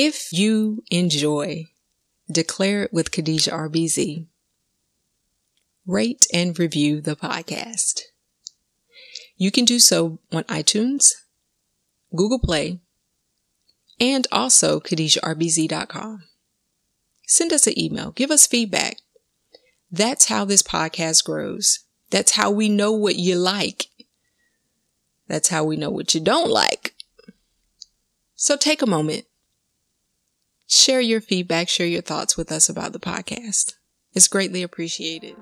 If you enjoy Declare It with Khadijah RBZ, rate and review the podcast. You can do so on iTunes, Google Play, and also KhadijahRBZ.com. Send us an email. Give us feedback. That's how this podcast grows. That's how we know what you like. That's how we know what you don't like. So take a moment. Share your feedback, share your thoughts with us about the podcast. It's greatly appreciated.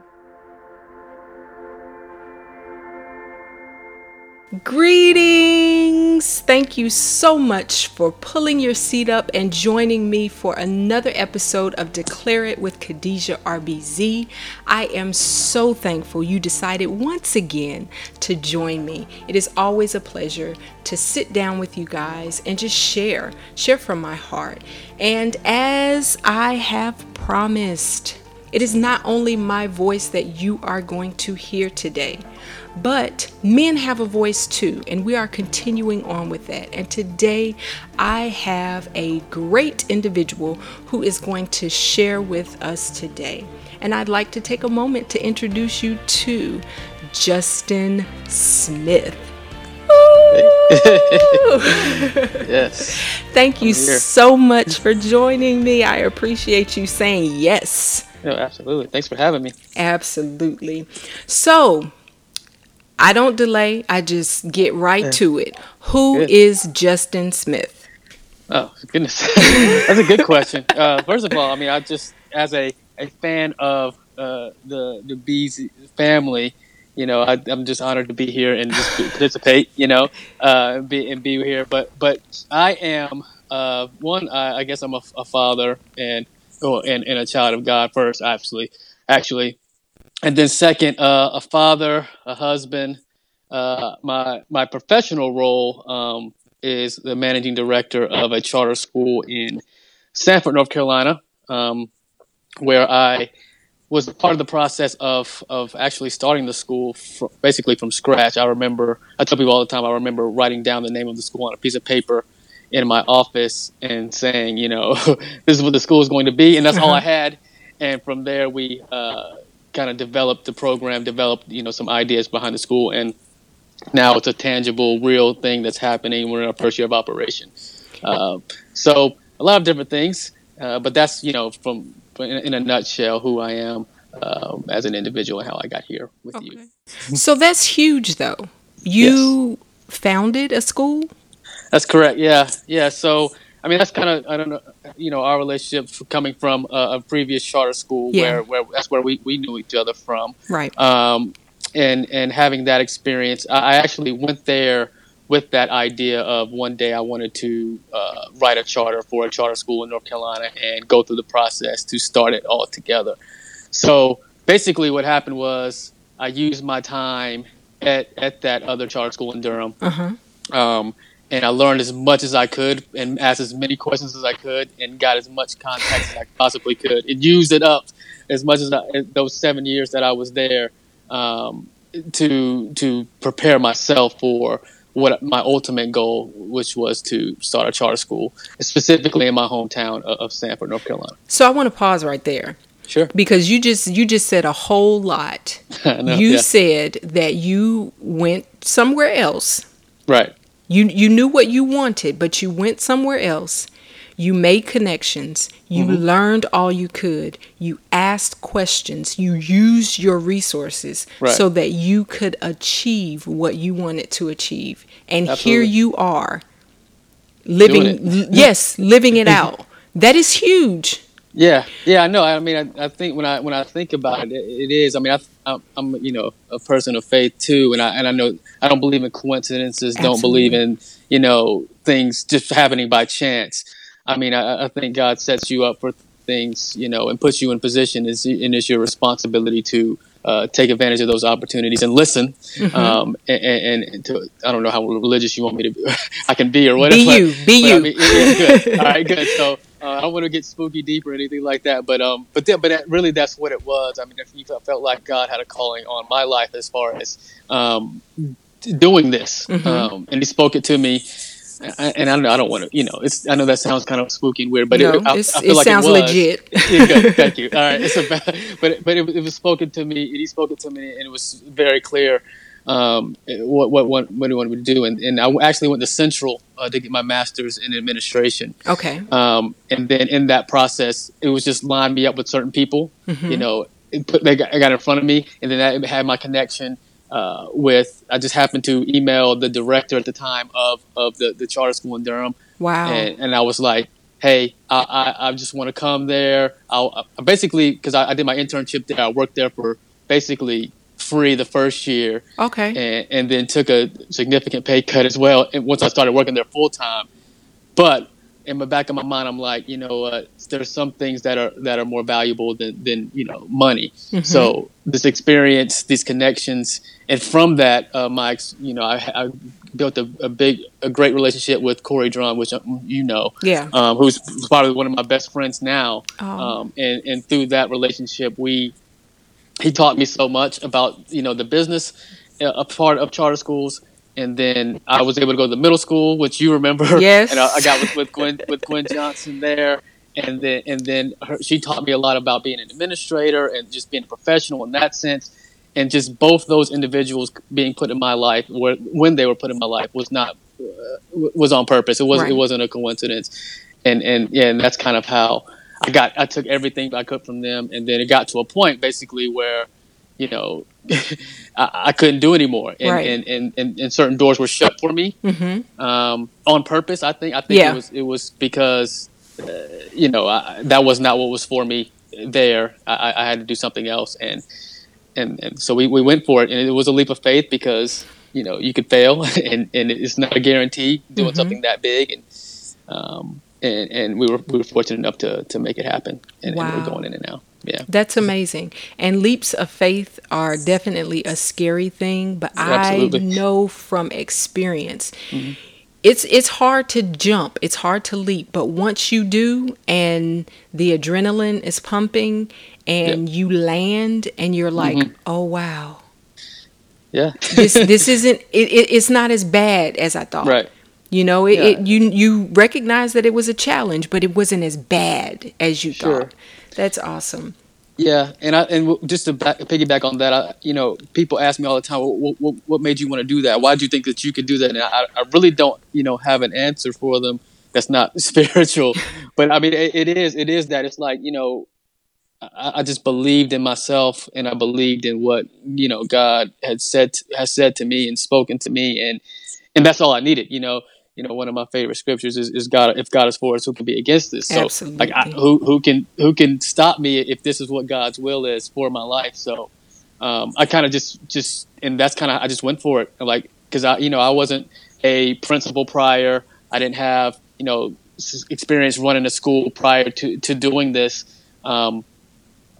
Greetings! Thank you so much for pulling your seat up and joining me for another episode of Declare It with Khadijah RBZ. I am so thankful you decided once again to join me. It is always a pleasure to sit down with you guys and just share, share from my heart. And as I have promised, it is not only my voice that you are going to hear today but men have a voice too, and we are continuing on with that. And today I have a great individual who is going to share with us today. And I'd like to take a moment to introduce you to Justin Smith. yes. Thank you so much for joining me. I appreciate you saying yes. No, absolutely. Thanks for having me. Absolutely. So, I don't delay. I just get right to it. Who good. is Justin Smith? Oh goodness, that's a good question. Uh, first of all, I mean, I just as a, a fan of uh, the the Bees family, you know, I, am just honored to be here and just participate. You know, uh, and be and be here. But but I am uh, one. I, I, guess I'm a, a father and oh, and, and a child of God first. Actually, actually, and then second, uh, a father, a husband. Uh, my my professional role um, is the managing director of a charter school in Sanford, North Carolina, um, where I was part of the process of of actually starting the school basically from scratch. I remember I tell people all the time. I remember writing down the name of the school on a piece of paper in my office and saying, you know, this is what the school is going to be, and that's all I had. And from there, we uh, kind of developed the program, developed you know some ideas behind the school, and now it's a tangible, real thing that's happening. We're in our first year of operation, uh, so a lot of different things. Uh, but that's you know from in, in, a nutshell who I am um, as an individual and how I got here with okay. you. so that's huge, though. You yes. founded a school. That's correct. Yeah, yeah. So I mean, that's kind of I don't know, you know, our relationship coming from a, a previous charter school yeah. where where that's where we, we knew each other from, right? Um, and and having that experience, I actually went there with that idea of one day I wanted to uh, write a charter for a charter school in North Carolina and go through the process to start it all together. So basically, what happened was I used my time at at that other charter school in Durham. Uh-huh. Um, and I learned as much as I could and asked as many questions as I could and got as much context as I possibly could and used it up as much as, I, those seven years that I was there um, to to prepare myself for what my ultimate goal, which was to start a charter school, specifically in my hometown of Sanford, North Carolina. So I want to pause right there. Sure. Because you just you just said a whole lot. know, you yeah. said that you went somewhere else. Right you you knew what you wanted, but you went somewhere else. You made connections. You mm-hmm. learned all you could. You asked questions. You used your resources right. so that you could achieve what you wanted to achieve. And Absolutely. here you are living yes, living it out. That is huge. Yeah, yeah, I know. I mean, I, I think when I when I think about it, it, it is. I mean, I, am I'm, you know a person of faith too, and I and I know I don't believe in coincidences. Absolutely. Don't believe in you know things just happening by chance. I mean, I, I think God sets you up for things, you know, and puts you in position. Is and it's your responsibility to uh, take advantage of those opportunities and listen. Mm-hmm. Um, and, and, and to, I don't know how religious you want me to be. I can be or whatever. Be you. Be you. I mean, yeah, good. All right, good. So uh, I don't want to get spooky deep or anything like that, but um, but th- but that, really that's what it was. I mean, you felt like God had a calling on my life as far as um, doing this, mm-hmm. um, and He spoke it to me and I know I don't want to, you know, it's I know that sounds kind of spooky and weird, but no, it, I, I feel it like sounds it was. legit. Yeah, good, thank you. All right, it's about, but but it, it was spoken to me. And he spoke it to me, and it was very clear um, what what what what he wanted me to do. And, and I actually went to Central uh, to get my master's in administration. Okay. Um, and then in that process, it was just line me up with certain people. Mm-hmm. You know, it put they got, got in front of me, and then that had my connection uh, with. I just happened to email the director at the time of of the the charter school in Durham, Wow. and, and I was like, "Hey, I I, I just want to come there." I'll I basically because I, I did my internship there. I worked there for basically free the first year, okay. and, and then took a significant pay cut as well. And once I started working there full time, but in the back of my mind, I'm like, you know what? There's some things that are that are more valuable than than you know money. So this experience, these connections, and from that, uh, my you know, I, I built a, a big, a great relationship with Corey Drum, which um, you know, Yeah. um, who's probably one of my best friends now. Oh. Um, and and through that relationship, we he taught me so much about you know the business uh, a part of charter schools. And then I was able to go to the middle school which you remember. Yes. and I, I got with, with Gwen with Gwen Johnson there. And then and then her, she taught me a lot about being an administrator and just being a professional in that sense. And just both those individuals being put in my life where, when they were put in my life was not uh, was on purpose. It was Right. it wasn't a coincidence. And and yeah and that's kind of how I got I took everything I could from them, and then it got to a point basically where, you know, I, I couldn't do anymore, and, Right. and, and, and, and certain doors were shut for me Mm-hmm. um, on purpose. I think I think Yeah. it was it was because, uh, you know, I, that was not what was for me there. I, I- had to do something else, and and, and so we, we went for it, and it was a leap of faith because you know you could fail, and, and it's not a guarantee doing Mhm. something that big, and um, and, and we were we were fortunate enough to, to make it happen, and, and we're going in it now. Yeah, That's amazing. And leaps of faith are definitely a scary thing, but Absolutely. I know from experience mm-hmm. it's it's hard to jump, it's hard to leap, but once you do and the adrenaline is pumping and you land and you're mm-hmm. like, "Oh wow. yeah, This this isn't it, it, it's not as bad as I thought." right. You know, it, Yeah. it you you recognize that it was a challenge, but it wasn't as bad as you Sure. thought. That's awesome. Yeah, and I and just to back, piggyback on that, I, you know, people ask me all the time, what, what, what made you want to do that? Why do you think that you could do that? And I, I really don't, you know, have an answer for them that's not spiritual. but I mean, it, it is, it is that it's like, you know, I, I just believed in myself and I believed in what you know God had said has said to me and spoken to me, and and that's all I needed. You know, you know, one of my favorite scriptures is, is God. If God is for us, who can be against this So, like, I, who who can who can stop me if this is what God's will is for my life? So, um, I kind of just just and that's kind of I just went for it, like because I you know I wasn't a principal prior. I didn't have you know experience running a school prior to to doing this. Um,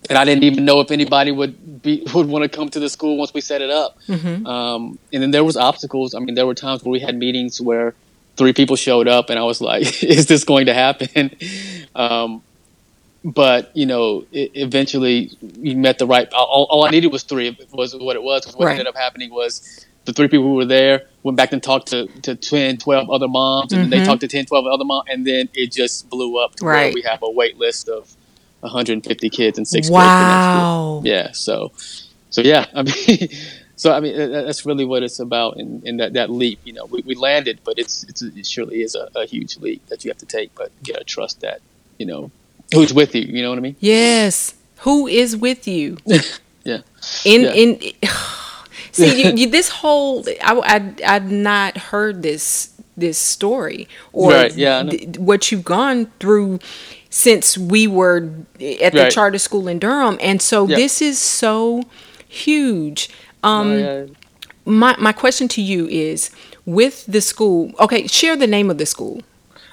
and I didn't even know if anybody would be would want to come to the school once we set it up. hmm Um, and then there was obstacles. I mean, there were times where we had meetings where three people showed up, and I was like, "Is this going to happen?" Um, but you know, it, eventually we met the right. All, all I needed was three. Was what it was. what Right. ended up happening was the three people who were there went back and talked to, to 10, 12 other moms, and then Mhm. they talked to 10, 12 other moms, and then it just blew up to where Right. we have a wait list of 150 kids in sixth grade. for. Wow. Yeah. So, so yeah. I mean, so I mean, that's really what it's about. In, in that, that leap, you know, we, we landed, but it's, it's it surely is a, a huge leap that you have to take. But you gotta trust that, you know, who's with you. You know what I mean? Yes. Who is with you? Yeah. In Yeah. in see you, you, this whole I I I'd not heard this this story or Right, yeah, th- what you've gone through since we were at the Right. charter school in Durham, and so Yeah. this is so huge. Um, my my question to you is with the school. Okay, share the name of the school.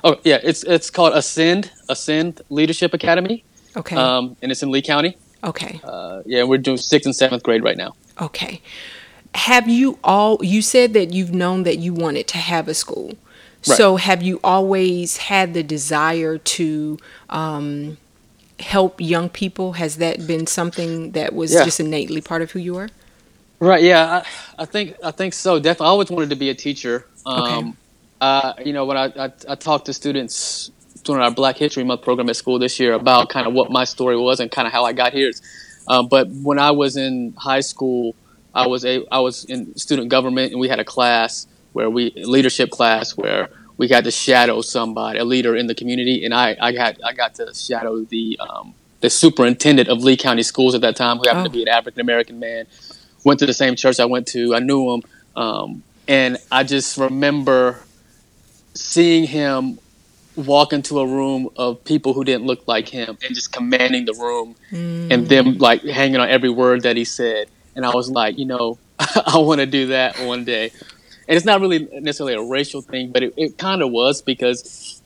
Oh yeah, it's it's called Ascend Ascend Leadership Academy, Okay. um, and it's in Lee County. okay. Uh, yeah, we're doing sixth and seventh grade right now. Okay. Have you all you said that you've known that you wanted to have a school. Right. So have you always had the desire to um, help young people? Has that been something that was Yeah. just innately part of who you are? Right. Yeah. I, I think I think so. Definitely. I always wanted to be a teacher. Um, Okay. uh, you know, when I, I, I talked to students during our Black History Month program at school this year about kind of what my story was and kind of how I got here. Um, but when I was in high school, I was a I was in student government, and we had a class where we leadership class where we got to shadow somebody, a leader in the community, and I I got I got to shadow the um, the superintendent of Lee County Schools at that time, who happened oh. to be an African American man. Went to the same church I went to. I knew him, um, and I just remember seeing him walk into a room of people who didn't look like him and just commanding the room mm. and them like hanging on every word that he said and i was like you know i want to do that one day and it's not really necessarily a racial thing but it, it kind of was because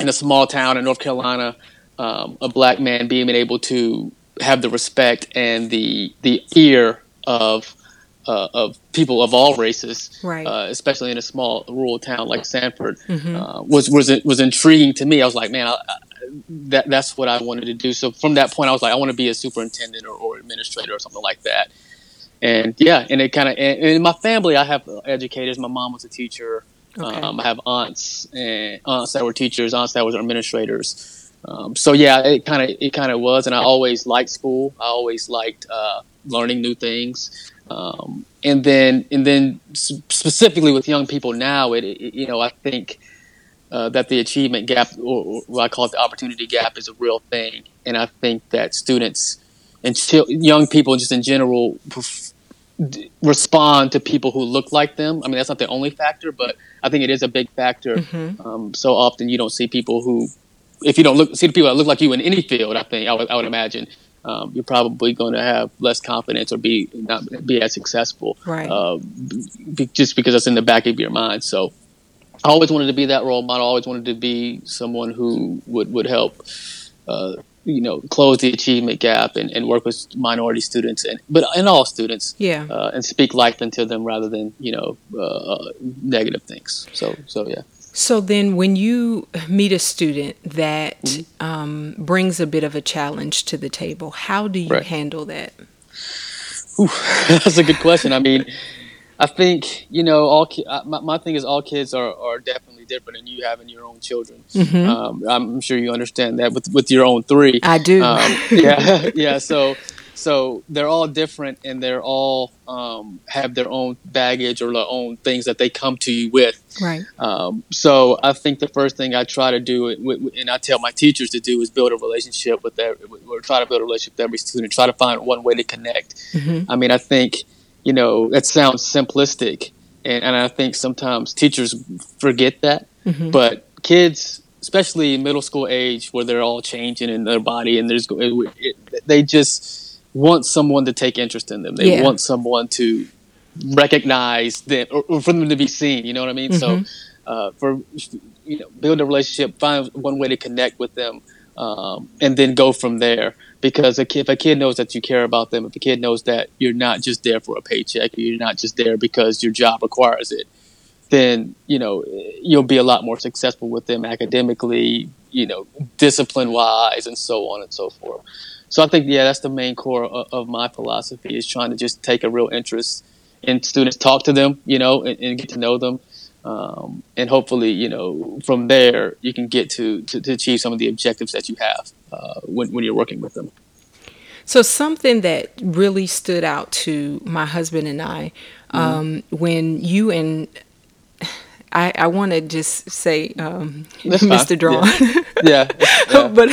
in a small town in north carolina um, a black man being able to have the respect and the the ear of uh, of people of all races, right. uh, especially in a small rural town like Sanford, mm-hmm. uh, was was was intriguing to me. I was like, man, I, I, that that's what I wanted to do. So from that point, I was like, I want to be a superintendent or, or administrator or something like that. And yeah, and it kind of in my family, I have educators. My mom was a teacher. Okay. Um, I have aunts and aunts that were teachers, aunts that were administrators. Um, so yeah, it kind of it kind of was, and I always liked school. I always liked uh, learning new things. Um, and then, and then specifically with young people now, it, it you know, I think uh, that the achievement gap, or, what I call it the opportunity gap, is a real thing. And I think that students and young people, just in general, respond to people who look like them. I mean, that's not the only factor, but I think it is a big factor. Mm-hmm. Um, so often you don't see people who, if you don't look, see the people that look like you in any field, I think I would, I would imagine um, you're probably going to have less confidence or be not be as successful, right? Uh, be, just because that's in the back of your mind. So, I always wanted to be that role model. I always wanted to be someone who would would help, uh, you know, close the achievement gap and, and work with minority students and but and all students, yeah, uh, and speak life into them rather than you know uh, negative things. So so yeah. So then, when you meet a student that mm-hmm. um, brings a bit of a challenge to the table, how do you right. handle that? Ooh, that's a good question. I mean, I think you know, all ki- my, my thing is all kids are, are definitely different, and you having your own children. Mm-hmm. Um, I'm sure you understand that with with your own three. I do. Um, yeah, yeah. So so they're all different and they're all um, have their own baggage or their own things that they come to you with. Right. Um, so I think the first thing I try to do, and I tell my teachers to do, is build a relationship with every, or try to build a relationship with every student. Try to find one way to connect. Mm-hmm. I mean, I think you know that sounds simplistic, and, and I think sometimes teachers forget that, mm-hmm. but kids especially middle school age where they're all changing in their body and there's it, it, they just want someone to take interest in them. They yeah. want someone to recognize them or, or, for them to be seen. You know what I mean? Mm-hmm. So, uh, for you know, build a relationship, find one way to connect with them, um, and then go from there. Because a kid, if a kid knows that you care about them, if a kid knows that you're not just there for a paycheck, you're not just there because your job requires it, then you know you'll be a lot more successful with them academically, you know, discipline wise, and so on and so forth so I think yeah, that's the main core of, of, my philosophy is trying to just take a real interest in students, talk to them, you know, and, and get to know them, um, and hopefully, you know, from there you can get to, to, to achieve some of the objectives that you have uh, when when you're working with them. So something that really stood out to my husband and I mm-hmm. um, when you and I, I want to just say um, Mr. Drawn. Yeah. yeah. yeah. but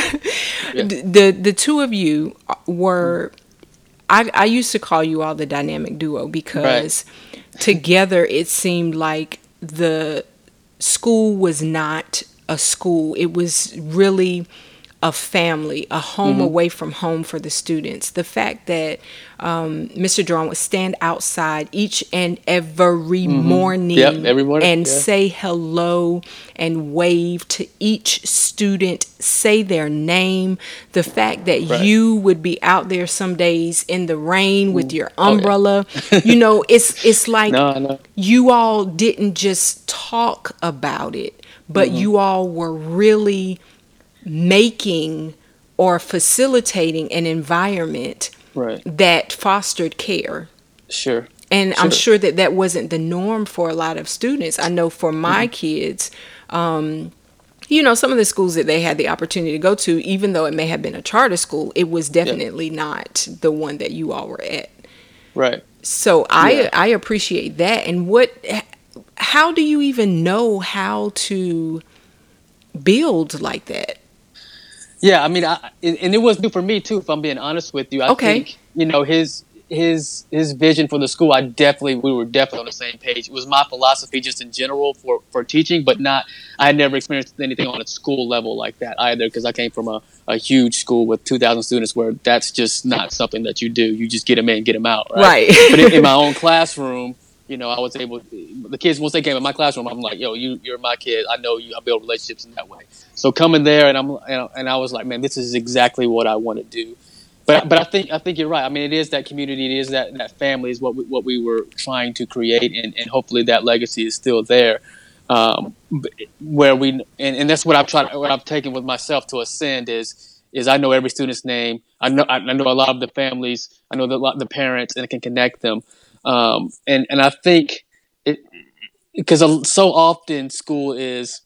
yeah. the the two of you were. I, I used to call you all the dynamic duo because right. together it seemed like the school was not a school. It was really a family, a home mm-hmm. away from home for the students. The fact that um, Mr. Drawn would stand outside each and every mm-hmm. morning, yep, every morning and yeah. say hello and wave to each student, say their name. The fact that right. you would be out there some days in the rain with your umbrella, oh, yeah. you know, it's it's like no, no. you all didn't just talk about it, but mm-hmm. you all were really making or facilitating an environment right. that fostered care. Sure. and sure. I'm sure that that wasn't the norm for a lot of students. I know for my mm-hmm. kids, um, you know, some of the schools that they had the opportunity to go to, even though it may have been a charter school, it was definitely yeah. not the one that you all were at. Right. So I yeah. I appreciate that. And what, how do you even know how to build like that? Yeah, I mean, I, and it was new for me too. If I'm being honest with you, I okay. think you know his his his vision for the school. I definitely we were definitely on the same page. It was my philosophy just in general for for teaching, but not. I had never experienced anything on a school level like that either because I came from a, a huge school with 2,000 students where that's just not something that you do. You just get them in, get them out, right? right. but in, in my own classroom, you know, I was able. The kids once they came in my classroom, I'm like, "Yo, you, you're my kid. I know you. I build relationships in that way." So coming there, and I'm, and, I was like, "Man, this is exactly what I want to do." But but I think I think you're right. I mean, it is that community. It is that that family is what we, what we were trying to create, and, and hopefully that legacy is still there. Um, where we and, and that's what I've tried. What I've taken with myself to ascend is is I know every student's name. I know I know a lot of the families. I know the the parents, and I can connect them. Um, and and I think it because so often school is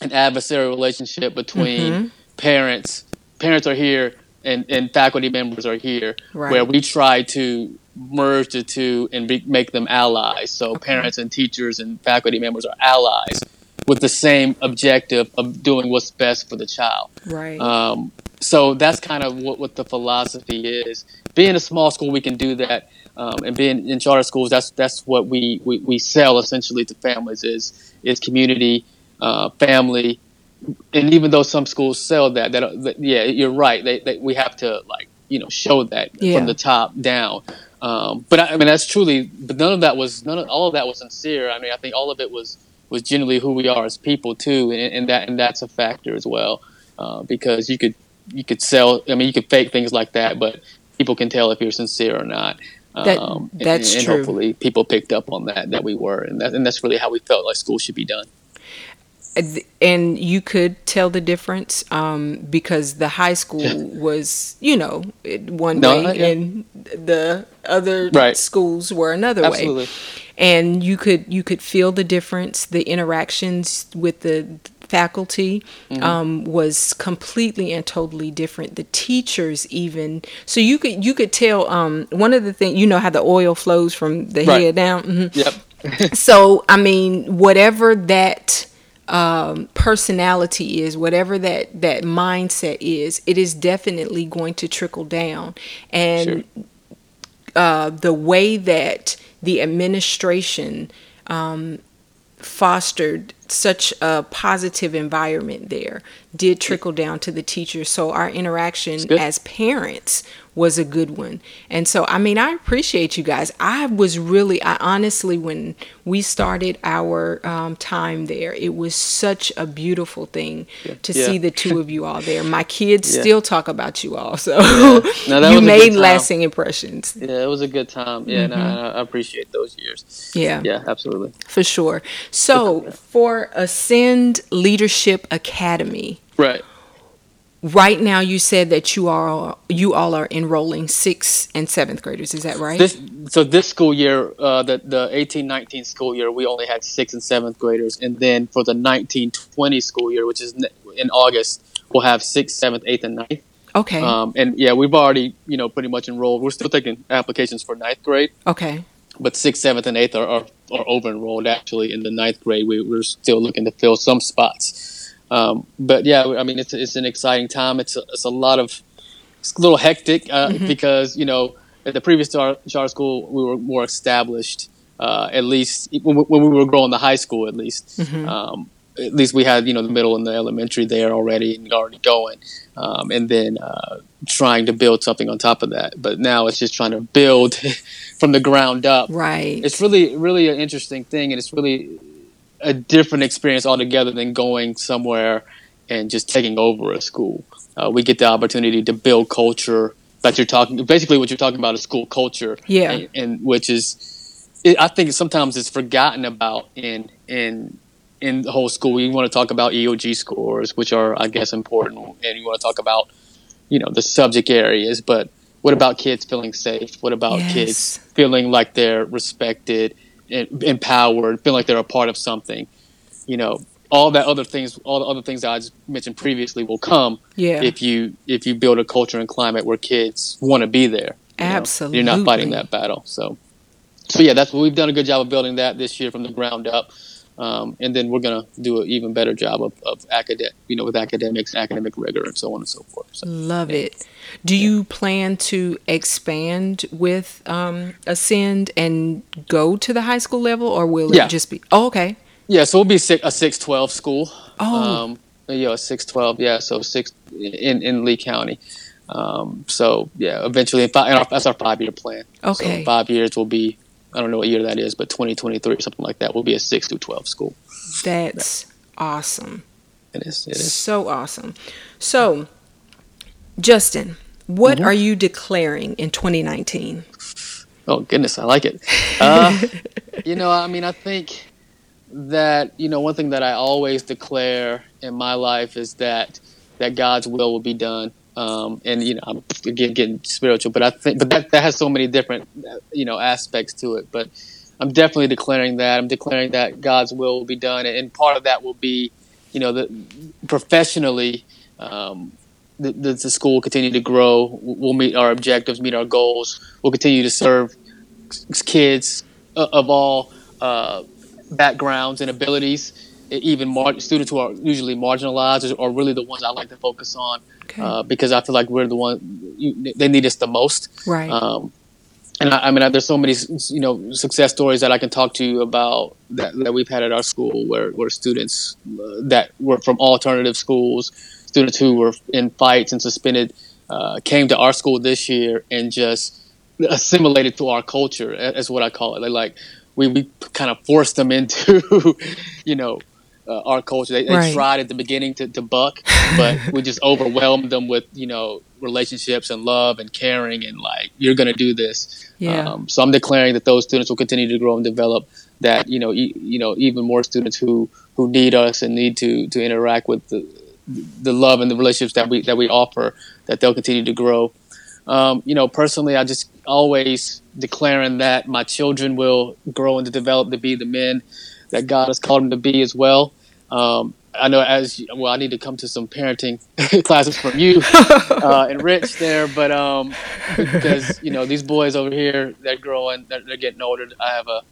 an adversarial relationship between mm-hmm. parents. Parents are here, and, and faculty members are here, right. where we try to merge the two and be, make them allies. So okay. parents and teachers and faculty members are allies with the same objective of doing what's best for the child. Right. Um, so that's kind of what, what the philosophy is. Being a small school, we can do that um, and being in charter schools, that's that's what we, we, we sell essentially to families is is community, uh, family, and even though some schools sell that, that, that yeah, you're right. They, they, we have to like you know show that yeah. from the top down. Um, but I, I, mean that's truly, but none of that was none of all of that was sincere. I mean I think all of it was was genuinely who we are as people too, and, and that and that's a factor as well uh, because you could you could sell. I mean you could fake things like that, but people can tell if you're sincere or not. That, um, that's and, and true. hopefully people picked up on that that we were, and that, and that's really how we felt like school should be done. And you could tell the difference um, because the high school was, you know, one no, way, uh, yeah. and the other right. schools were another Absolutely. way. And you could you could feel the difference, the interactions with the faculty mm-hmm. um, was completely and totally different. The teachers even so you could you could tell um, one of the things you know how the oil flows from the right. head down. Mm-hmm. Yep. so I mean whatever that um, personality is, whatever that that mindset is, it is definitely going to trickle down and. Sure. Uh, the way that the administration um, fostered such a positive environment there did trickle down to the teachers. So our interaction as parents was a good one. And so, I mean, I appreciate you guys. I was really, I honestly, when we started our um, time there, it was such a beautiful thing yeah. to yeah. see the two of you all there. My kids yeah. still talk about you all. So no, you made lasting impressions. Yeah, it was a good time. Yeah, mm-hmm. no, I appreciate those years. Yeah. Yeah, absolutely. For sure. So for Ascend Leadership Academy. Right right now you said that you are you all are enrolling sixth and seventh graders. Is that right? This, so this school year uh, the, the 18-19 school year we only had sixth and seventh graders. And then for the 19-20 school year which is in august we'll have sixth seventh eighth and ninth. Okay. Um, and yeah we've already you know pretty much enrolled. We're still taking applications for ninth grade. Okay. But sixth seventh and eighth are, are, are over enrolled actually. In the ninth grade we, we're still looking to fill some spots um, but yeah, I mean, it's it's an exciting time. It's a, it's a lot of it's a little hectic uh, mm-hmm. because you know at the previous charter school we were more established. Uh, at least when we were growing the high school, at least. Mm-hmm. Um, at least we had you know the middle and the elementary there already and already going, um, and then uh, trying to build something on top of that. But now it's just trying to build from the ground up. Right. It's really really an interesting thing, and it's really a different experience altogether than going somewhere and just taking over a school. Uh, we get the opportunity to build culture that you're talking. Basically, what you're talking about is school culture. Yeah, and, and which is, it, I think sometimes it's forgotten about in in in the whole school. You want to talk about EOG scores, which are, I guess, important, and you want to talk about, you know, the subject areas, but what about kids feeling safe? What about Yes. kids feeling like they're respected, empowered, feeling like they're a part of something? You know, all that other things, all the other things that I just mentioned previously will come Yeah. if you if you build a culture and climate where kids want to be there. you know? You're not fighting that battle. So, so yeah, that's what we've done a good job of building that this year from the ground up. Um, and then we're gonna do an even better job of, of academic, you know, with academics, academic rigor, and so on and so forth. So, Love it. Do you plan to expand with um, Ascend and go to the high school level, or will Yeah. it just be? Oh, okay. yeah, so we'll be six, a six twelve school. Oh. um, yeah, a six twelve. Yeah, so six in in Lee County. Um, so yeah, eventually, in five, that's our five year plan. Okay. in five years will be. I don't know what year that is, but 2023 or something like that will be a six through 12 school. That's awesome. It is. It is. So awesome. So, Justin, what Mm-hmm. are you declaring in 2019? Oh goodness, I like it. Uh, you know, I mean, I think that you know one thing that I always declare in my life is that that God's will will be done. Um, and you know, I'm again getting spiritual, but I think, but that that has so many different you know aspects to it. But I'm definitely declaring that. I'm declaring that God's will will be done, and part of that will be, you know, the professionally. Um, the, the, the school will continue to grow. We'll meet our objectives, meet our goals. We'll continue to serve kids of all uh, backgrounds and abilities, even mar- students who are usually marginalized are really the ones I like to focus on Okay. uh, because I feel like we're the one you, they need us the most. right. Um, and I, I mean, there's so many, you know, success stories that I can talk to you about that, that we've had at our school, where where students uh, that were from alternative schools, students who were in fights and suspended, uh, came to our school this year and just assimilated to our culture. Is what I call it. Like we we kind of forced them into, you know. Uh, our culture. They, they Right. tried at the beginning to, to buck, but we just overwhelmed them with you know relationships and love and caring and like you're gonna do this. Yeah. Um, so I'm declaring that those students will continue to grow and develop. That you know, e- you know, even more students who who need us and need to to interact with the the love and the relationships that we that we offer. That they'll continue to grow. Um, you know, personally, I just always declaring that my children will grow and to develop to be the men that God has called them to be as well. Um, I know as well, I need to come to some parenting classes from you uh, and Rich there, but um, because you know these boys over here, they're growing, they're, they're getting older. I have a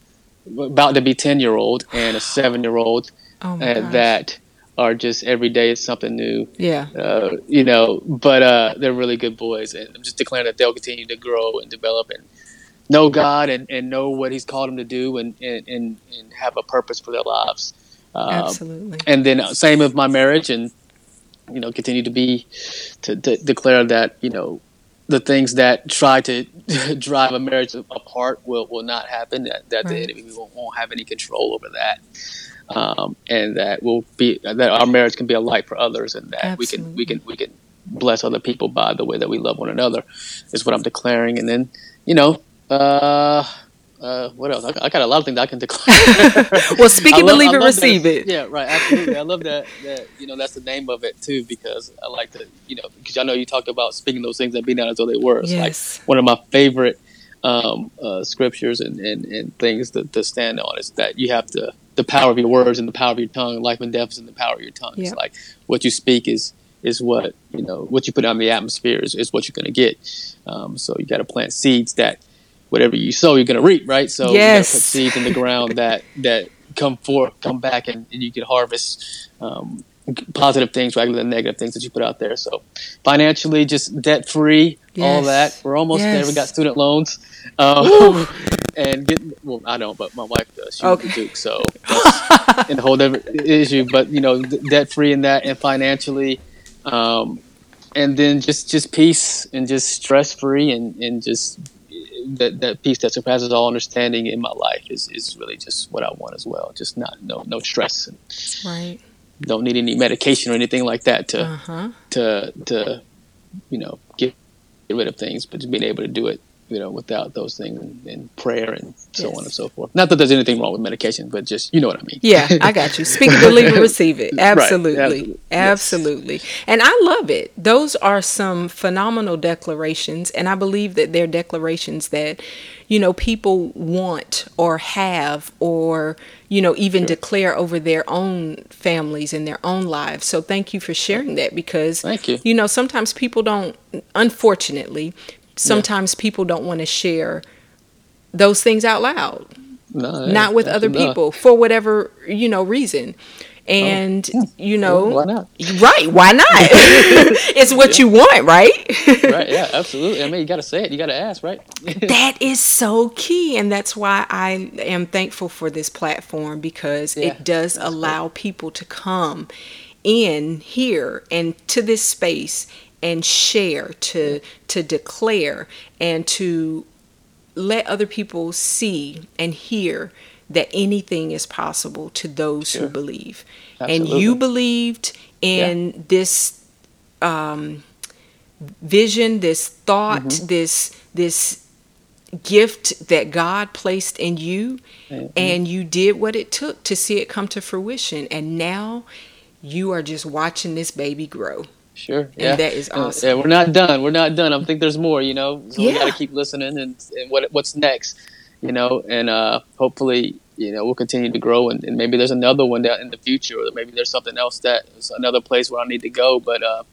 about to be ten year old and a seven year old, oh that are just every day is something new Yeah. uh, you know, but uh, they're really good boys, and I'm just declaring that they'll continue to grow and develop and know God and, and know what He's called them to do and, and, and have a purpose for their lives. Absolutely. and then uh, same with my marriage, and you know, continue to be to, to declare that you know the things that try to drive a marriage apart will, will not happen. That, that Right. the enemy won't, won't have any control over that. Um, and that will be that our marriage can be a light for others, and that we can we can we can bless other people by the way that we love one another. Is what I'm declaring, and then you know, uh, uh, what else? I, got- I got a lot of things I can declare. Well, speak it, believe it, receive that- it. Yeah, right. Absolutely. I love that. That you know, that's the name of it too, because I like to, you know, because I know you talked about speaking those things and being not as though they were. It's Yes. like one of my favorite um, uh, scriptures and, and, and things to, to stand on is that you have to the power of your words and the power of your tongue. Life and death is in the power of your tongue. Yeah. It's like what you speak is is what you know. What you put out in the atmosphere is, is what you're going to get. Um, so you got to plant seeds that whatever you sow, you're going to reap, right? So Yes. you put seeds in the ground that that come forth, come back, and, and you can harvest um, positive things rather than negative things that you put out there. So financially, just debt free, all that. We're almost there. We got student loans, um, and get well. I don't, but my wife does. She went to Okay. Duke, so that's a whole different issue. But you know, debt free in that, and financially. Um, and then just, just peace and just stress free and, and just that, that peace that surpasses all understanding in my life is, is really just what I want as well. Just not no no stress Right. don't need any medication or anything like that to Uh huh. to to you know get get rid of things, but just being able to do it you know, without those things and, and prayer and so yes. on and so forth. Not that there's anything wrong with medication, but just you know what I mean. Yeah, I got you. Speak believe and receive it. Absolutely, right. absolutely, absolutely. Yes. And I love it. Those are some phenomenal declarations, and I believe that they're declarations that you know people want or have or you know even sure. declare over their own families and their own lives. So thank you for sharing that because thank you. You know sometimes people don't, unfortunately sometimes yeah. people don't want to share those things out loud. No, not with other people for whatever, you know, reason. Oh, and oh. you know, why not? Right? Why not? it's what yeah. you want, right? right. Yeah. Absolutely. I mean, you got to say it. You got to ask, right? that is so key, and that's why I am thankful for this platform because yeah, it does allow cool. people to come in here and to this space and share to to declare and to let other people see and hear that anything is possible to those sure. who believe Absolutely. and you believed in yeah. this um, vision this thought mm-hmm. this this gift that god placed in you mm-hmm. and you did what it took to see it come to fruition and now you are just watching this baby grow Sure. And yeah. that is awesome. Yeah, we're not done. We're not done. I think there's more, you know. So yeah. we got to keep listening and, and what what's next, you know, and uh, hopefully, you know, we'll continue to grow and, and, maybe there's another one down in the future or maybe there's something else that is another place where I need to go, but uh,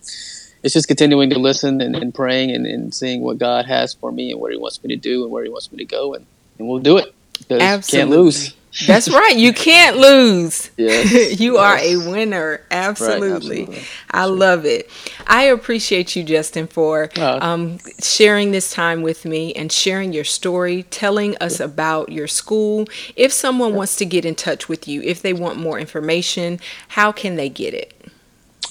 it's just continuing to listen and, and praying and, and, seeing what God has for me and what he wants me to do and where he wants me to go and, and we'll do it Absolutely. can't lose. That's right. You can't lose. Yes. you yes. are a winner. Absolutely. Right, absolutely. I sure. love it. I appreciate you, Justin, for uh, um, sharing this time with me and sharing your story, telling us yeah. about your school. If someone yeah. wants to get in touch with you, if they want more information, how can they get it?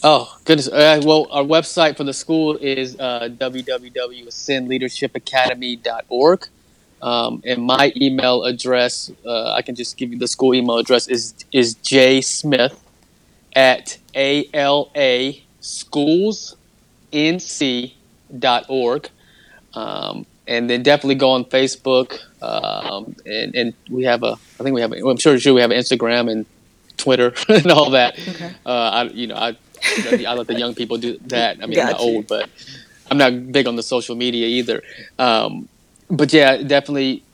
Oh, goodness. Uh, well, our website for the school is uh, www.ascendleadershipacademy.org. Um, and my email address, uh, I can just give you the school email address is is J Smith at ala schoolsnc.org. Um, and then definitely go on Facebook. Um, and, and we have a, I think we have, a, I'm sure, sure we have Instagram and Twitter and all that. Okay. Uh, I, you know, I, I let the young people do that. I mean, I'm not old, but I'm not big on the social media either. Um, but yeah, definitely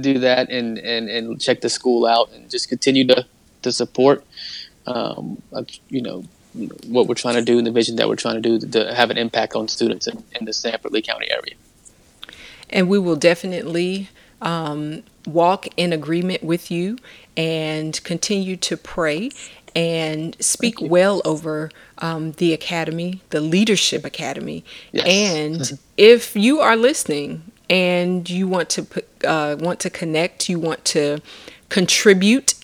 do that and, and, and check the school out and just continue to, to support, um, you know, what we're trying to do and the vision that we're trying to do to have an impact on students in, in the Sanford Lee County area. And we will definitely um, walk in agreement with you and continue to pray and speak well over um, the academy, the Leadership Academy. Yes. And if you are listening and you want to uh, want to connect, you want to contribute,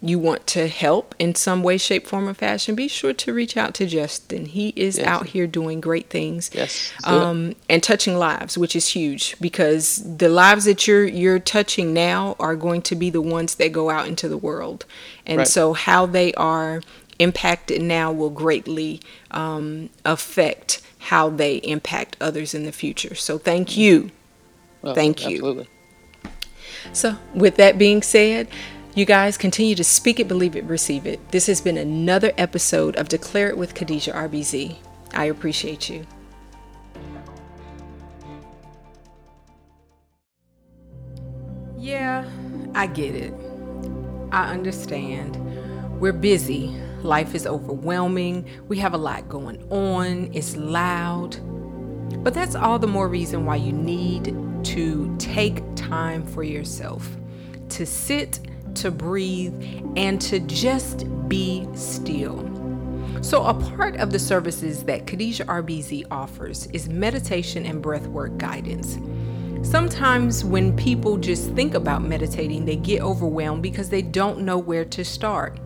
you want to help in some way, shape, form, or fashion, be sure to reach out to Justin. He is yes. out here doing great things, yes, um, and touching lives, which is huge because the lives that you're you're touching now are going to be the ones that go out into the world, and right. so how they are impacted now will greatly um, affect how they impact others in the future. So thank you Oh, Thank you. Absolutely. So, with that being said, you guys continue to speak it, believe it, receive it. This has been another episode of Declare It with Khadijah RBZ. I appreciate you. Yeah, I get it. I understand. We're busy. Life is overwhelming. We have a lot going on. It's loud. But that's all the more reason why you need to take time for yourself, to sit, to breathe, and to just be still. So, a part of the services that Khadijah RBZ offers is meditation and breathwork guidance. Sometimes, when people just think about meditating, they get overwhelmed because they don't know where to start.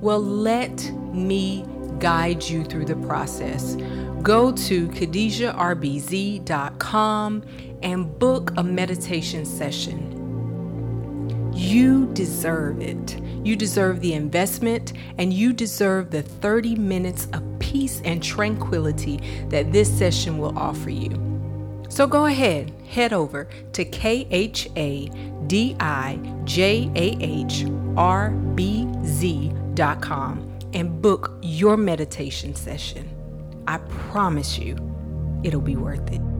Well, let me guide you through the process. Go to khadijahrbz.com and book a meditation session. You deserve it. You deserve the investment and you deserve the 30 minutes of peace and tranquility that this session will offer you. So go ahead, head over to K H A D I J A H R B Z.com and book your meditation session. I promise you, it'll be worth it.